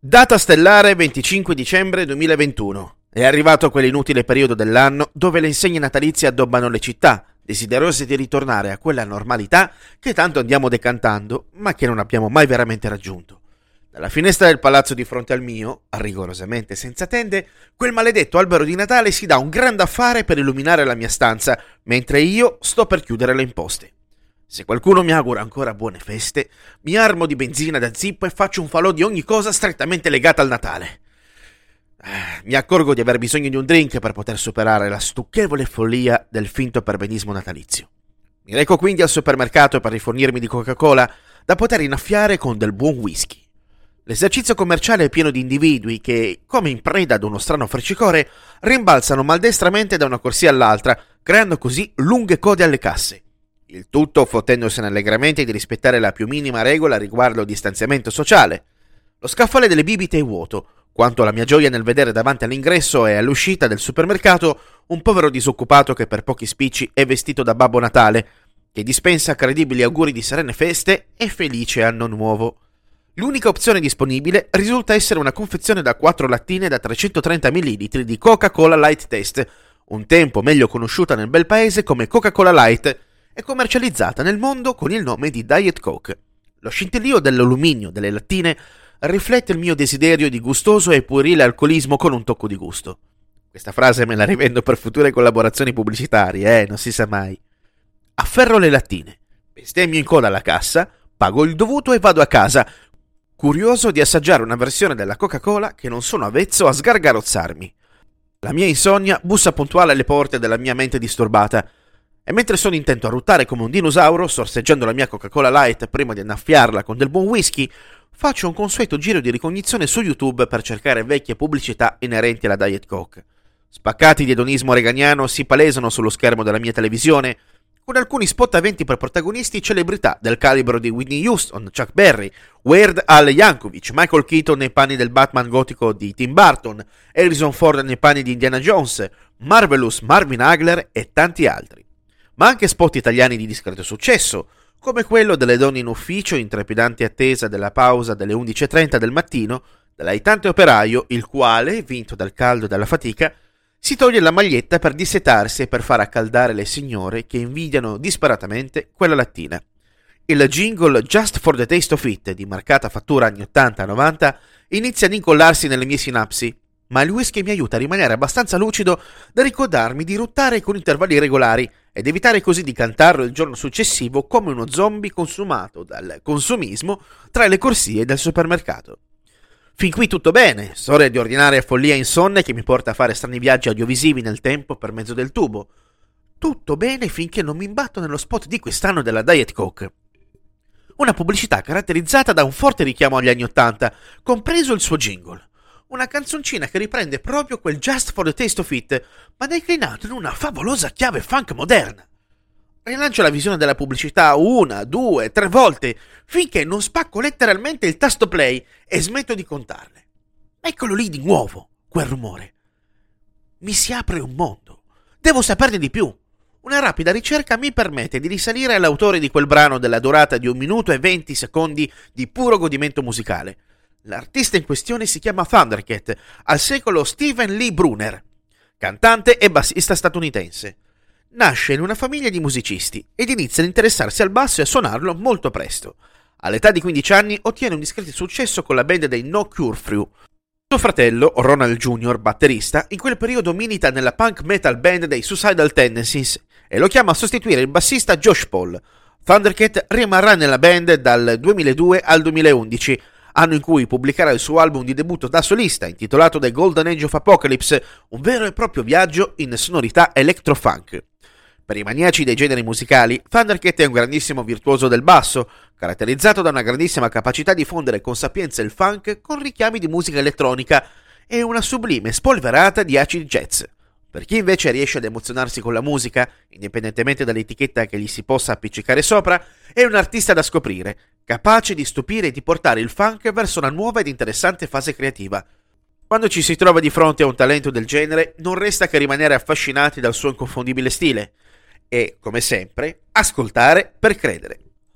Data stellare 25 dicembre 2021. È arrivato quell'inutile periodo dell'anno dove le insegne natalizie addobbano le città, desiderose di ritornare a quella normalità che tanto andiamo decantando, ma che non abbiamo mai veramente raggiunto. Dalla finestra del palazzo di fronte al mio, rigorosamente senza tende, quel maledetto albero di Natale si dà un grande affare per illuminare la mia stanza, mentre io sto per chiudere le imposte. Se qualcuno mi augura ancora buone feste, mi armo di benzina da zippo e faccio un falò di ogni cosa strettamente legata al Natale. Eh, mi accorgo di aver bisogno di un drink per poter superare la stucchevole follia del finto perbenismo natalizio. Mi reco quindi al supermercato per rifornirmi di Coca-Cola da poter innaffiare con del buon whisky. L'esercizio commerciale è pieno di individui che, come in preda ad uno strano fricicore, rimbalzano maldestramente da una corsia all'altra, creando così lunghe code alle casse. Il tutto fottendosene allegramente di rispettare la più minima regola riguardo al distanziamento sociale. Lo scaffale delle bibite è vuoto, quanto la mia gioia nel vedere davanti all'ingresso e all'uscita del supermercato un povero disoccupato che per pochi spicci è vestito da Babbo Natale, che dispensa credibili auguri di serene feste e felice anno nuovo. L'unica opzione disponibile risulta essere una confezione da 4 lattine da 330 ml di Coca-Cola Light Test, un tempo meglio conosciuta nel bel paese come Coca-Cola Light, è commercializzata nel mondo con il nome di Diet Coke. Lo scintillio dell'alluminio delle lattine riflette il mio desiderio di gustoso e puerile alcolismo con un tocco di gusto. Questa frase me la rivendo per future collaborazioni pubblicitarie, eh, non si sa mai. Afferro le lattine, bestemmio in coda alla cassa, pago il dovuto e vado a casa, curioso di assaggiare una versione della Coca-Cola che non sono avvezzo a sgargarozzarmi. La mia insonnia bussa puntuale alle porte della mia mente disturbata e mentre sono intento a ruttare come un dinosauro, sorseggiando la mia Coca-Cola Light prima di annaffiarla con del buon whisky, faccio un consueto giro di ricognizione su YouTube per cercare vecchie pubblicità inerenti alla Diet Coke. Spaccati di edonismo reganiano si palesano sullo schermo della mia televisione, con alcuni spot aventi per protagonisti celebrità del calibro di Whitney Houston, Chuck Berry, Weird Al Yankovic, Michael Keaton nei panni del Batman gotico di Tim Burton, Harrison Ford nei panni di Indiana Jones, Marvelous Marvin Hagler e tanti altri ma anche spot italiani di discreto successo, come quello delle donne in ufficio in trepidante attesa della pausa delle 11.30 del mattino, dell'aitante operaio, il quale, vinto dal caldo e dalla fatica, si toglie la maglietta per dissetarsi e per far accaldare le signore che invidiano disperatamente quella lattina. Il jingle Just for the Taste of It, di marcata fattura anni 80-90, inizia ad incollarsi nelle mie sinapsi, ma il whisky mi aiuta a rimanere abbastanza lucido da ricordarmi di ruttare con intervalli regolari ed evitare così di cantarlo il giorno successivo come uno zombie consumato dal consumismo tra le corsie del supermercato. Fin qui tutto bene, storia di ordinaria follia insonne che mi porta a fare strani viaggi audiovisivi nel tempo per mezzo del tubo. Tutto bene finché non mi imbatto nello spot di quest'anno della Diet Coke. Una pubblicità caratterizzata da un forte richiamo agli anni Ottanta, compreso il suo jingle una canzoncina che riprende proprio quel Just for the Taste of It, ma declinato in una favolosa chiave funk moderna. Rilancio la visione della pubblicità una, due, tre volte, finché non spacco letteralmente il tasto play e smetto di contarle. Eccolo lì di nuovo, quel rumore. Mi si apre un mondo. Devo saperne di più. Una rapida ricerca mi permette di risalire all'autore di quel brano della durata di un minuto e venti secondi di puro godimento musicale L'artista in questione si chiama Thundercat, al secolo Steven Lee Brunner, cantante e bassista statunitense. Nasce in una famiglia di musicisti ed inizia ad interessarsi al basso e a suonarlo molto presto. All'età di 15 anni ottiene un discreto successo con la band dei No Cure Through. Suo fratello, Ronald Jr., batterista, in quel periodo milita nella punk metal band dei Suicidal Tendencies e lo chiama a sostituire il bassista Josh Paul. Thundercat rimarrà nella band dal 2002 al 2011 anno in cui pubblicherà il suo album di debutto da solista, intitolato The Golden Age of Apocalypse, un vero e proprio viaggio in sonorità electro-funk. Per i maniaci dei generi musicali, Thundercat è un grandissimo virtuoso del basso, caratterizzato da una grandissima capacità di fondere con sapienza il funk con richiami di musica elettronica e una sublime spolverata di acid jazz. Per chi invece riesce ad emozionarsi con la musica, indipendentemente dall'etichetta che gli si possa appiccicare sopra, è un artista da scoprire, capace di stupire e di portare il funk verso una nuova ed interessante fase creativa. Quando ci si trova di fronte a un talento del genere, non resta che rimanere affascinati dal suo inconfondibile stile e, come sempre, ascoltare per credere.